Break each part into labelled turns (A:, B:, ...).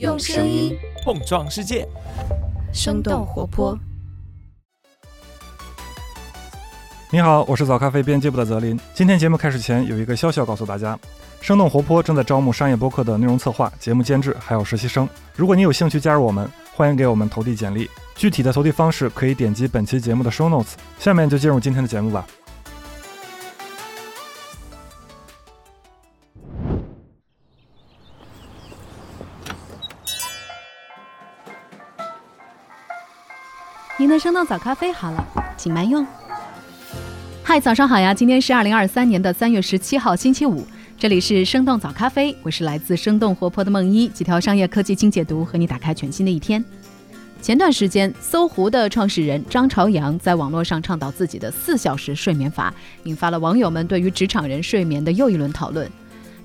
A: 用声音
B: 碰撞世界，
A: 生动活泼。
C: 你好，我是早咖啡编辑部的泽林。今天节目开始前有一个消息要告诉大家：生动活泼正在招募商业播客的内容策划、节目监制，还有实习生。如果你有兴趣加入我们，欢迎给我们投递简历。具体的投递方式可以点击本期节目的 show notes。下面就进入今天的节目吧。
D: 您的生动早咖啡好了，请慢用。嗨，早上好呀！今天是二零二三年的三月十七号，星期五。这里是生动早咖啡，我是来自生动活泼的梦一，几条商业科技精解读，和你打开全新的一天。前段时间，搜狐的创始人张朝阳在网络上倡导自己的四小时睡眠法，引发了网友们对于职场人睡眠的又一轮讨论。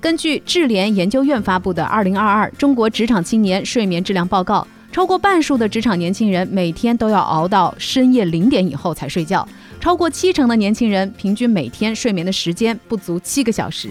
D: 根据智联研究院发布的《二零二二中国职场青年睡眠质量报告》。超过半数的职场年轻人每天都要熬到深夜零点以后才睡觉，超过七成的年轻人平均每天睡眠的时间不足七个小时。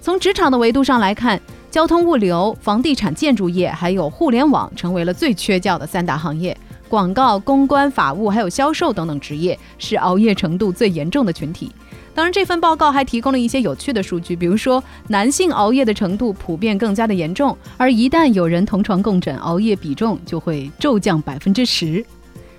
D: 从职场的维度上来看，交通物流、房地产建筑业还有互联网成为了最缺觉的三大行业。广告、公关、法务还有销售等等职业是熬夜程度最严重的群体。当然，这份报告还提供了一些有趣的数据，比如说男性熬夜的程度普遍更加的严重，而一旦有人同床共枕，熬夜比重就会骤降百分之十。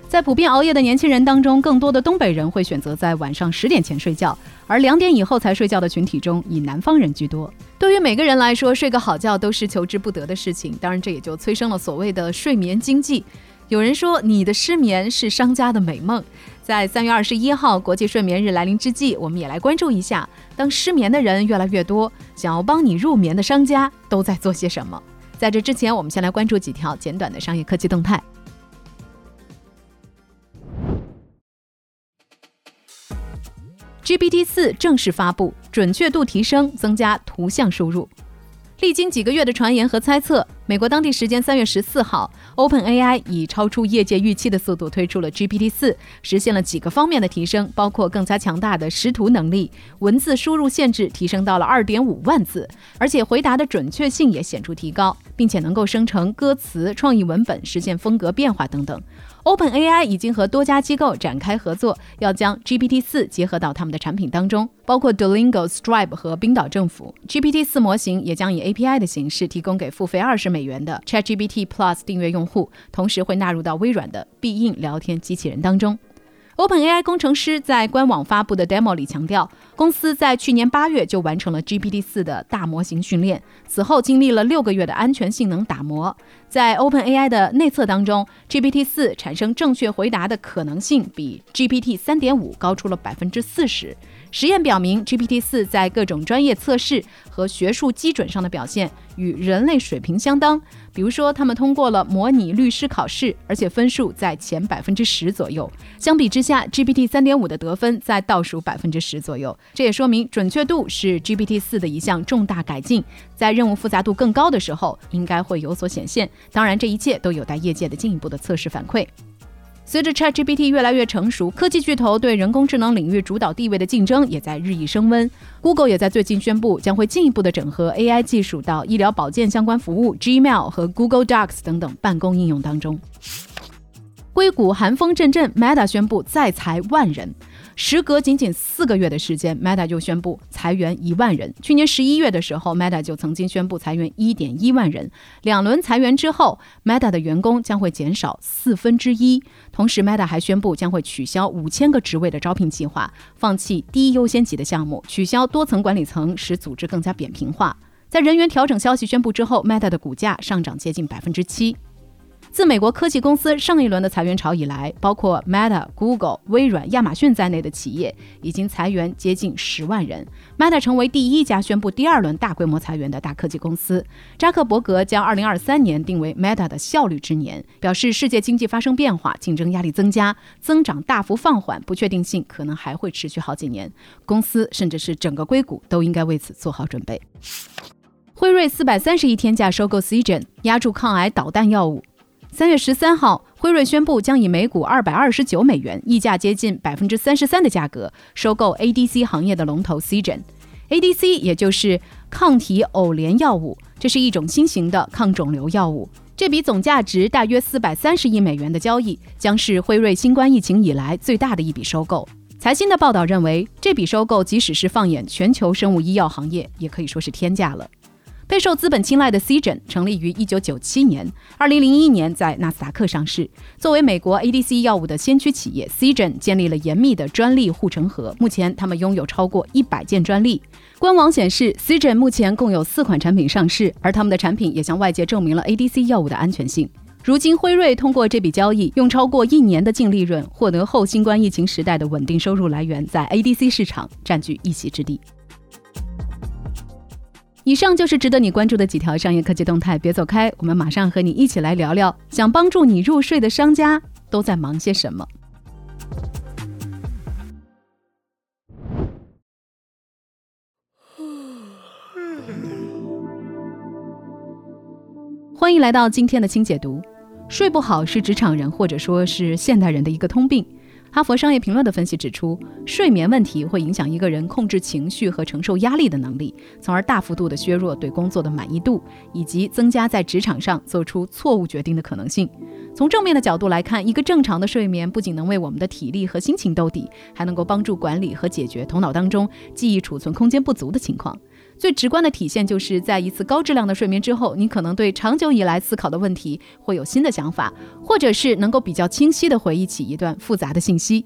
D: 在普遍熬夜的年轻人当中，更多的东北人会选择在晚上十点前睡觉，而两点以后才睡觉的群体中，以南方人居多。对于每个人来说，睡个好觉都是求之不得的事情，当然这也就催生了所谓的睡眠经济。有人说，你的失眠是商家的美梦。在三月二十一号国际睡眠日来临之际，我们也来关注一下，当失眠的人越来越多，想要帮你入眠的商家都在做些什么。在这之前，我们先来关注几条简短的商业科技动态。GPT 四正式发布，准确度提升，增加图像输入。历经几个月的传言和猜测，美国当地时间三月十四号，OpenAI 以超出业界预期的速度推出了 GPT 四，实现了几个方面的提升，包括更加强大的识图能力，文字输入限制提升到了二点五万字，而且回答的准确性也显著提高，并且能够生成歌词、创意文本，实现风格变化等等。OpenAI 已经和多家机构展开合作，要将 GPT 四结合到他们的产品当中，包括 Duolingo、Stripe 和冰岛政府。GPT 四模型也将以 API 的形式提供给付费二十美元的 ChatGPT Plus 订阅用户，同时会纳入到微软的必应聊天机器人当中。OpenAI 工程师在官网发布的 demo 里强调，公司在去年八月就完成了 GPT-4 的大模型训练，此后经历了六个月的安全性能打磨。在 OpenAI 的内测当中，GPT-4 产生正确回答的可能性比 GPT-3.5 高出了百分之四十。实验表明，GPT-4 在各种专业测试和学术基准上的表现与人类水平相当。比如说，他们通过了模拟律师考试，而且分数在前百分之十左右。相比之下，GPT-3.5 的得分在倒数百分之十左右。这也说明准确度是 GPT-4 的一项重大改进，在任务复杂度更高的时候，应该会有所显现。当然，这一切都有待业界的进一步的测试反馈。随着 ChatGPT 越来越成熟，科技巨头对人工智能领域主导地位的竞争也在日益升温。Google 也在最近宣布，将会进一步的整合 AI 技术到医疗保健相关服务、Gmail 和 Google Docs 等等办公应用当中。硅谷寒风阵阵，Meta 宣布再裁万人。时隔仅仅四个月的时间，Meta 就宣布裁员一万人。去年十一月的时候，Meta 就曾经宣布裁员一点一万人。两轮裁员之后，Meta 的员工将会减少四分之一。同时，Meta 还宣布将会取消五千个职位的招聘计划，放弃低优先级的项目，取消多层管理层，使组织更加扁平化。在人员调整消息宣布之后，Meta 的股价上涨接近百分之七。自美国科技公司上一轮的裁员潮以来，包括 Meta、Google、微软、亚马逊在内的企业已经裁员接近十万人。Meta 成为第一家宣布第二轮大规模裁员的大科技公司。扎克伯格将2023年定为 Meta 的效率之年，表示世界经济发生变化，竞争压力增加，增长大幅放缓，不确定性可能还会持续好几年。公司甚至是整个硅谷都应该为此做好准备。辉瑞四百三十亿天价收购 Seagen，压住抗癌导弹药物。三月十三号，辉瑞宣布将以每股二百二十九美元，溢价接近百分之三十三的价格收购 ADC 行业的龙头 Cgen。ADC 也就是抗体偶联药物，这是一种新型的抗肿瘤药物。这笔总价值大约四百三十亿美元的交易，将是辉瑞新冠疫情以来最大的一笔收购。财新的报道认为，这笔收购即使是放眼全球生物医药行业，也可以说是天价了。备受资本青睐的 c g e n 成立于1997年，2001年在纳斯达克上市。作为美国 ADC 药物的先驱企业 c g e n 建立了严密的专利护城河。目前，他们拥有超过100件专利。官网显示 c g e n 目前共有四款产品上市，而他们的产品也向外界证明了 ADC 药物的安全性。如今，辉瑞通过这笔交易，用超过一年的净利润，获得后新冠疫情时代的稳定收入来源，在 ADC 市场占据一席之地。以上就是值得你关注的几条商业科技动态，别走开，我们马上和你一起来聊聊，想帮助你入睡的商家都在忙些什么。欢迎来到今天的轻解读。睡不好是职场人或者说是现代人的一个通病。哈佛商业评论的分析指出，睡眠问题会影响一个人控制情绪和承受压力的能力，从而大幅度的削弱对工作的满意度，以及增加在职场上做出错误决定的可能性。从正面的角度来看，一个正常的睡眠不仅能为我们的体力和心情兜底，还能够帮助管理和解决头脑当中记忆储存空间不足的情况。最直观的体现就是在一次高质量的睡眠之后，你可能对长久以来思考的问题会有新的想法，或者是能够比较清晰地回忆起一段复杂的信息。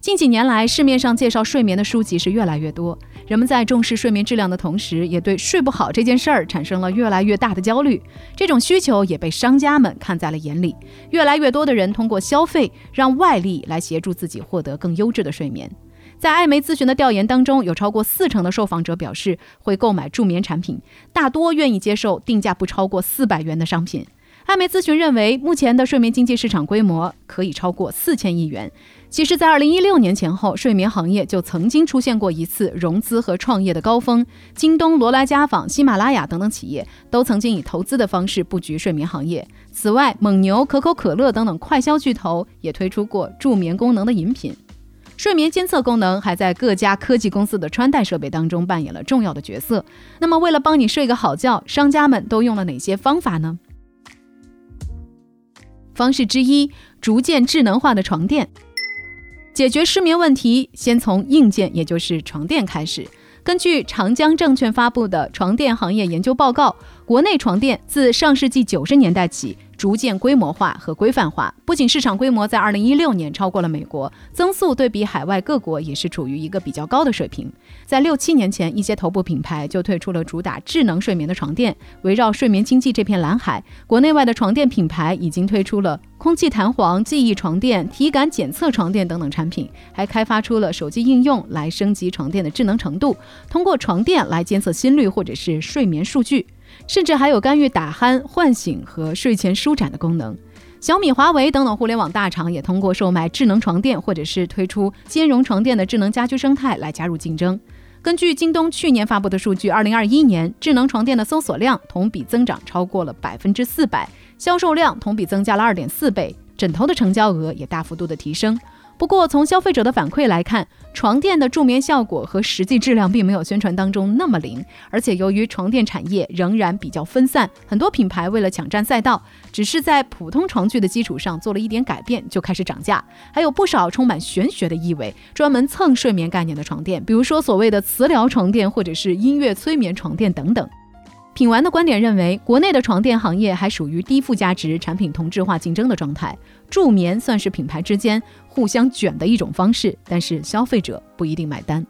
D: 近几年来，市面上介绍睡眠的书籍是越来越多，人们在重视睡眠质量的同时，也对睡不好这件事儿产生了越来越大的焦虑。这种需求也被商家们看在了眼里，越来越多的人通过消费让外力来协助自己获得更优质的睡眠。在艾媒咨询的调研当中，有超过四成的受访者表示会购买助眠产品，大多愿意接受定价不超过四百元的商品。艾媒咨询认为，目前的睡眠经济市场规模可以超过四千亿元。其实，在二零一六年前后，睡眠行业就曾经出现过一次融资和创业的高峰。京东、罗莱家纺、喜马拉雅等等企业都曾经以投资的方式布局睡眠行业。此外，蒙牛、可口可乐等等快消巨头也推出过助眠功能的饮品。睡眠监测功能还在各家科技公司的穿戴设备当中扮演了重要的角色。那么，为了帮你睡个好觉，商家们都用了哪些方法呢？方式之一，逐渐智能化的床垫，解决失眠问题，先从硬件，也就是床垫开始。根据长江证券发布的床垫行业研究报告，国内床垫自上世纪九十年代起。逐渐规模化和规范化，不仅市场规模在二零一六年超过了美国，增速对比海外各国也是处于一个比较高的水平。在六七年前，一些头部品牌就推出了主打智能睡眠的床垫。围绕睡眠经济这片蓝海，国内外的床垫品牌已经推出了空气弹簧、记忆床垫、体感检测床垫等等产品，还开发出了手机应用来升级床垫的智能程度，通过床垫来监测心率或者是睡眠数据。甚至还有干预打鼾、唤醒和睡前舒展的功能。小米、华为等等互联网大厂也通过售卖智能床垫，或者是推出兼容床垫的智能家居生态来加入竞争。根据京东去年发布的数据，二零二一年智能床垫的搜索量同比增长超过了百分之四百，销售量同比增加了二点四倍，枕头的成交额也大幅度的提升。不过，从消费者的反馈来看，床垫的助眠效果和实际质量并没有宣传当中那么灵。而且，由于床垫产业仍然比较分散，很多品牌为了抢占赛道，只是在普通床具的基础上做了一点改变就开始涨价。还有不少充满玄学的意味、专门蹭睡眠概念的床垫，比如说所谓的磁疗床垫或者是音乐催眠床垫等等。品玩的观点认为，国内的床垫行业还属于低附加值产品同质化竞争的状态，助眠算是品牌之间互相卷的一种方式，但是消费者不一定买单。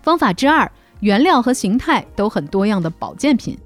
D: 方法之二，原料和形态都很多样的保健品。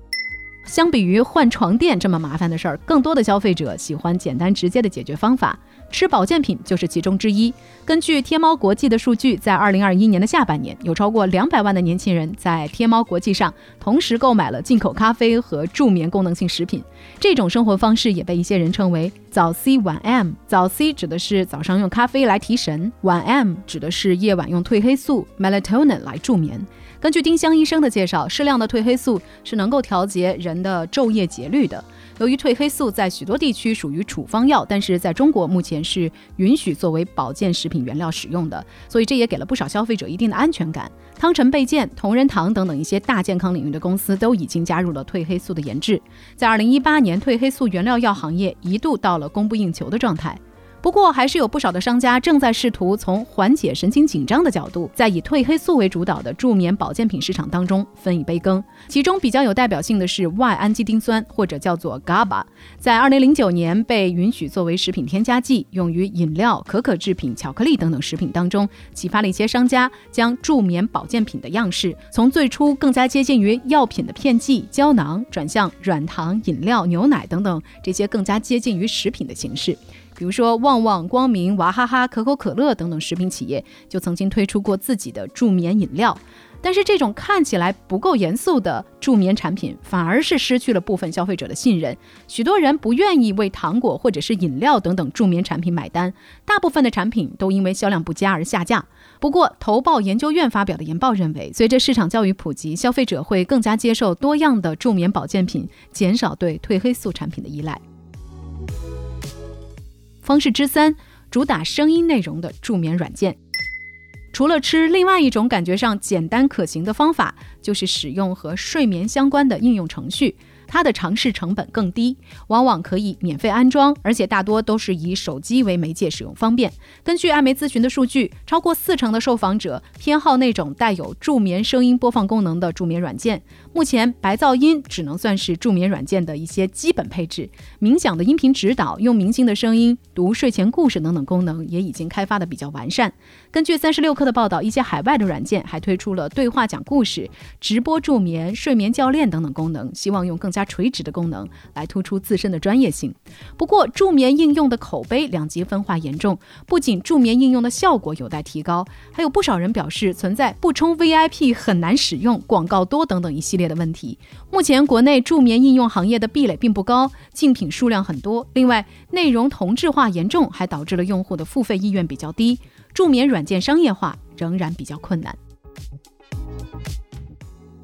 D: 相比于换床垫这么麻烦的事儿，更多的消费者喜欢简单直接的解决方法，吃保健品就是其中之一。根据天猫国际的数据，在二零二一年的下半年，有超过两百万的年轻人在天猫国际上同时购买了进口咖啡和助眠功能性食品。这种生活方式也被一些人称为“早 C 晚 M”。早 C 指的是早上用咖啡来提神，晚 M 指的是夜晚用褪黑素 （melatonin） 来助眠。根据丁香医生的介绍，适量的褪黑素是能够调节人的昼夜节律的。由于褪黑素在许多地区属于处方药，但是在中国目前是允许作为保健食品原料使用的，所以这也给了不少消费者一定的安全感。汤臣倍健、同仁堂等等一些大健康领域的公司都已经加入了褪黑素的研制。在二零一八年，褪黑素原料药行业一度到了供不应求的状态。不过，还是有不少的商家正在试图从缓解神经紧张的角度，在以褪黑素为主导的助眠保健品市场当中分一杯羹。其中比较有代表性的是 Y 氨基丁酸，或者叫做 GABA，在2009年被允许作为食品添加剂，用于饮料、可可制品、巧克力等等食品当中，启发了一些商家将助眠保健品的样式从最初更加接近于药品的片剂、胶囊，转向软糖、饮料、牛奶等等这些更加接近于食品的形式。比如说，旺旺、光明、娃哈哈、可口可乐等等食品企业就曾经推出过自己的助眠饮料，但是这种看起来不够严肃的助眠产品，反而是失去了部分消费者的信任。许多人不愿意为糖果或者是饮料等等助眠产品买单，大部分的产品都因为销量不佳而下架。不过，投报研究院发表的研报认为，随着市场教育普及，消费者会更加接受多样的助眠保健品，减少对褪黑素产品的依赖。方式之三，主打声音内容的助眠软件。除了吃，另外一种感觉上简单可行的方法，就是使用和睡眠相关的应用程序。它的尝试成本更低，往往可以免费安装，而且大多都是以手机为媒介使用方便。根据艾媒咨询的数据，超过四成的受访者偏好那种带有助眠声音播放功能的助眠软件。目前，白噪音只能算是助眠软件的一些基本配置，冥想的音频指导、用明星的声音读睡前故事等等功能也已经开发的比较完善。根据三十六氪的报道，一些海外的软件还推出了对话讲故事、直播助眠、睡眠教练等等功能，希望用更加。加垂直的功能来突出自身的专业性。不过，助眠应用的口碑两极分化严重，不仅助眠应用的效果有待提高，还有不少人表示存在不充 VIP 很难使用、广告多等等一系列的问题。目前，国内助眠应用行业的壁垒并不高，竞品数量很多。另外，内容同质化严重，还导致了用户的付费意愿比较低，助眠软件商业化仍然比较困难。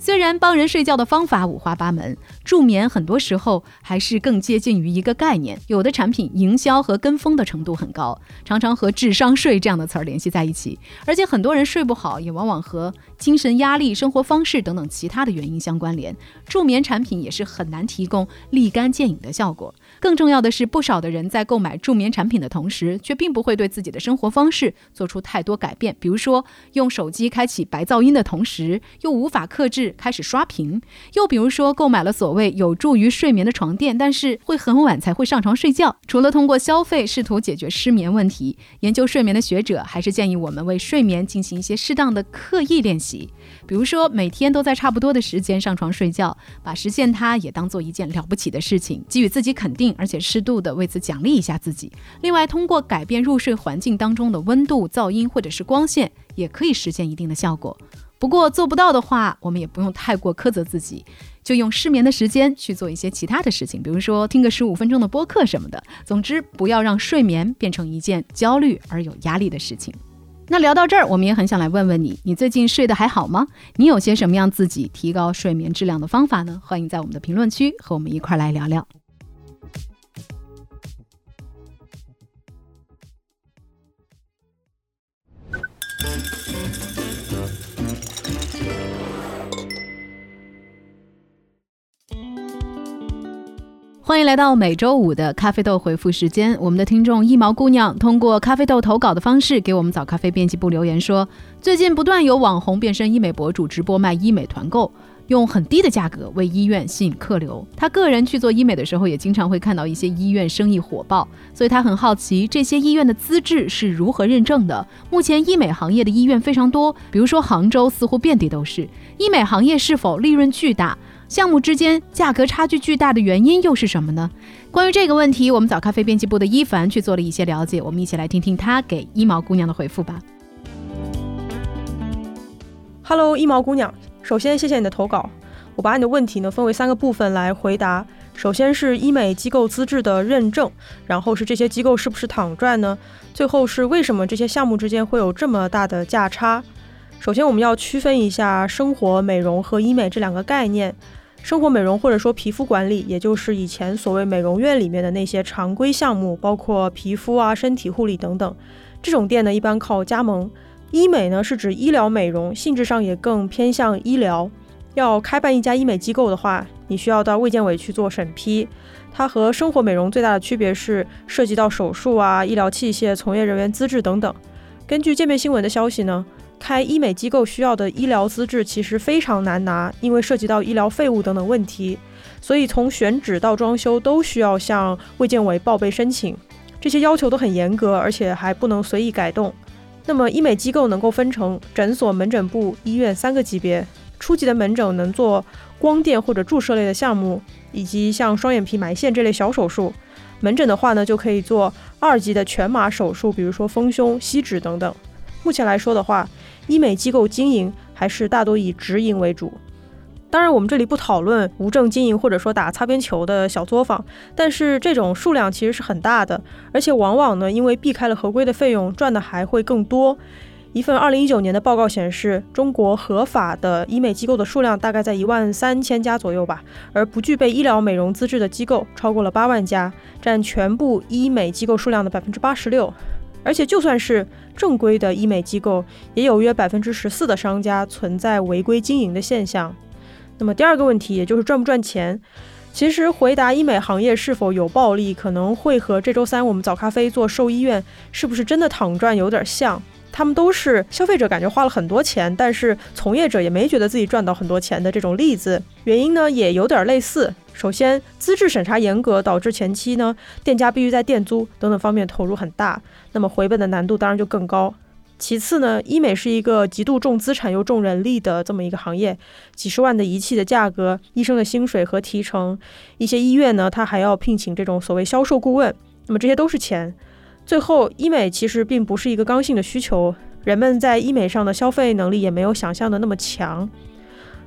D: 虽然帮人睡觉的方法五花八门，助眠很多时候还是更接近于一个概念。有的产品营销和跟风的程度很高，常常和智商税这样的词儿联系在一起。而且很多人睡不好，也往往和精神压力、生活方式等等其他的原因相关联。助眠产品也是很难提供立竿见影的效果。更重要的是，不少的人在购买助眠产品的同时，却并不会对自己的生活方式做出太多改变。比如说，用手机开启白噪音的同时，又无法克制。开始刷屏，又比如说购买了所谓有助于睡眠的床垫，但是会很晚才会上床睡觉。除了通过消费试图解决失眠问题，研究睡眠的学者还是建议我们为睡眠进行一些适当的刻意练习，比如说每天都在差不多的时间上床睡觉，把实现它也当做一件了不起的事情，给予自己肯定，而且适度的为此奖励一下自己。另外，通过改变入睡环境当中的温度、噪音或者是光线，也可以实现一定的效果。不过做不到的话，我们也不用太过苛责自己，就用失眠的时间去做一些其他的事情，比如说听个十五分钟的播客什么的。总之，不要让睡眠变成一件焦虑而有压力的事情。那聊到这儿，我们也很想来问问你，你最近睡得还好吗？你有些什么样自己提高睡眠质量的方法呢？欢迎在我们的评论区和我们一块来聊聊。欢迎来到每周五的咖啡豆回复时间。我们的听众一毛姑娘通过咖啡豆投稿的方式给我们早咖啡编辑部留言说，最近不断有网红变身医美博主直播卖医美团购，用很低的价格为医院吸引客流。他个人去做医美的时候，也经常会看到一些医院生意火爆，所以他很好奇这些医院的资质是如何认证的。目前医美行业的医院非常多，比如说杭州似乎遍地都是。医美行业是否利润巨大？项目之间价格差距巨大的原因又是什么呢？关于这个问题，我们早咖啡编辑部的伊凡去做了一些了解，我们一起来听听他给一毛姑娘的回复吧。
B: Hello，一毛姑娘，首先谢谢你的投稿，我把你的问题呢分为三个部分来回答。首先是医美机构资质的认证，然后是这些机构是不是躺赚呢？最后是为什么这些项目之间会有这么大的价差？首先，我们要区分一下生活美容和医美这两个概念。生活美容或者说皮肤管理，也就是以前所谓美容院里面的那些常规项目，包括皮肤啊、身体护理等等。这种店呢，一般靠加盟。医美呢，是指医疗美容，性质上也更偏向医疗。要开办一家医美机构的话，你需要到卫健委去做审批。它和生活美容最大的区别是涉及到手术啊、医疗器械、从业人员资质等等。根据界面新闻的消息呢。开医美机构需要的医疗资质其实非常难拿，因为涉及到医疗废物等等问题，所以从选址到装修都需要向卫健委报备申请，这些要求都很严格，而且还不能随意改动。那么医美机构能够分成诊所、门诊部、医院三个级别，初级的门诊能做光电或者注射类的项目，以及像双眼皮埋线这类小手术；门诊的话呢，就可以做二级的全麻手术，比如说丰胸、吸脂等等。目前来说的话，医美机构经营还是大多以直营为主，当然我们这里不讨论无证经营或者说打擦边球的小作坊，但是这种数量其实是很大的，而且往往呢因为避开了合规的费用，赚的还会更多。一份二零一九年的报告显示，中国合法的医美机构的数量大概在一万三千家左右吧，而不具备医疗美容资质的机构超过了八万家，占全部医美机构数量的百分之八十六。而且，就算是正规的医美机构，也有约百分之十四的商家存在违规经营的现象。那么第二个问题，也就是赚不赚钱，其实回答医美行业是否有暴利，可能会和这周三我们早咖啡做兽医院是不是真的躺赚有点像。他们都是消费者感觉花了很多钱，但是从业者也没觉得自己赚到很多钱的这种例子。原因呢，也有点类似。首先，资质审查严格，导致前期呢，店家必须在店租等等方面投入很大，那么回本的难度当然就更高。其次呢，医美是一个极度重资产又重人力的这么一个行业，几十万的仪器的价格，医生的薪水和提成，一些医院呢，他还要聘请这种所谓销售顾问，那么这些都是钱。最后，医美其实并不是一个刚性的需求，人们在医美上的消费能力也没有想象的那么强。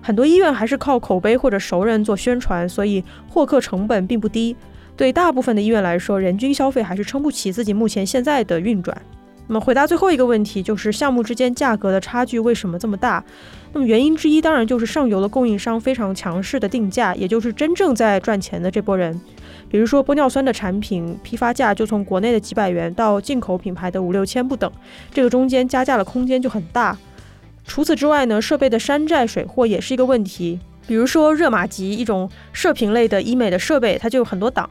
B: 很多医院还是靠口碑或者熟人做宣传，所以获客成本并不低。对大部分的医院来说，人均消费还是撑不起自己目前现在的运转。那么，回答最后一个问题，就是项目之间价格的差距为什么这么大？那么原因之一当然就是上游的供应商非常强势的定价，也就是真正在赚钱的这波人。比如说玻尿酸的产品批发价就从国内的几百元到进口品牌的五六千不等，这个中间加价的空间就很大。除此之外呢，设备的山寨水货也是一个问题。比如说热玛吉一种射频类的医美的设备，它就有很多档。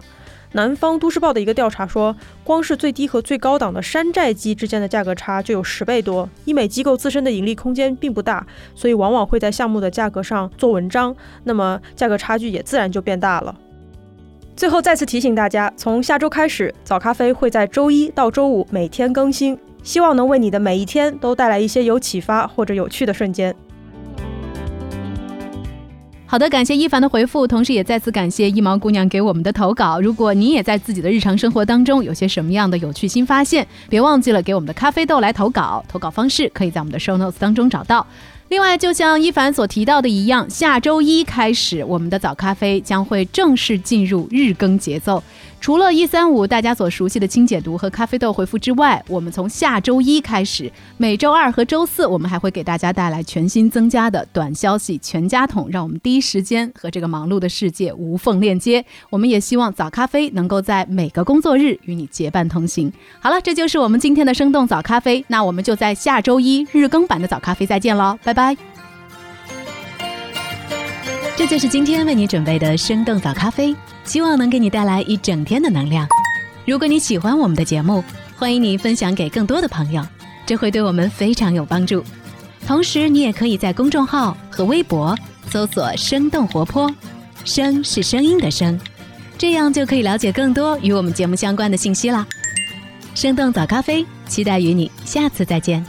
B: 南方都市报的一个调查说，光是最低和最高档的山寨机之间的价格差就有十倍多。医美机构自身的盈利空间并不大，所以往往会在项目的价格上做文章，那么价格差距也自然就变大了。最后再次提醒大家，从下周开始，早咖啡会在周一到周五每天更新，希望能为你的每一天都带来一些有启发或者有趣的瞬间。
D: 好的，感谢一凡的回复，同时也再次感谢一毛姑娘给我们的投稿。如果你也在自己的日常生活当中有些什么样的有趣新发现，别忘记了给我们的咖啡豆来投稿。投稿方式可以在我们的 show notes 当中找到。另外，就像一凡所提到的一样，下周一开始，我们的早咖啡将会正式进入日更节奏。除了一三五大家所熟悉的轻解读和咖啡豆回复之外，我们从下周一开始，每周二和周四，我们还会给大家带来全新增加的短消息全家桶，让我们第一时间和这个忙碌的世界无缝链接。我们也希望早咖啡能够在每个工作日与你结伴同行。好了，这就是我们今天的生动早咖啡，那我们就在下周一日更版的早咖啡再见喽，拜拜。
A: 这就是今天为你准备的生动早咖啡。希望能给你带来一整天的能量。如果你喜欢我们的节目，欢迎你分享给更多的朋友，这会对我们非常有帮助。同时，你也可以在公众号和微博搜索“生动活泼”，声是声音的声，这样就可以了解更多与我们节目相关的信息啦。生动早咖啡，期待与你下次再见。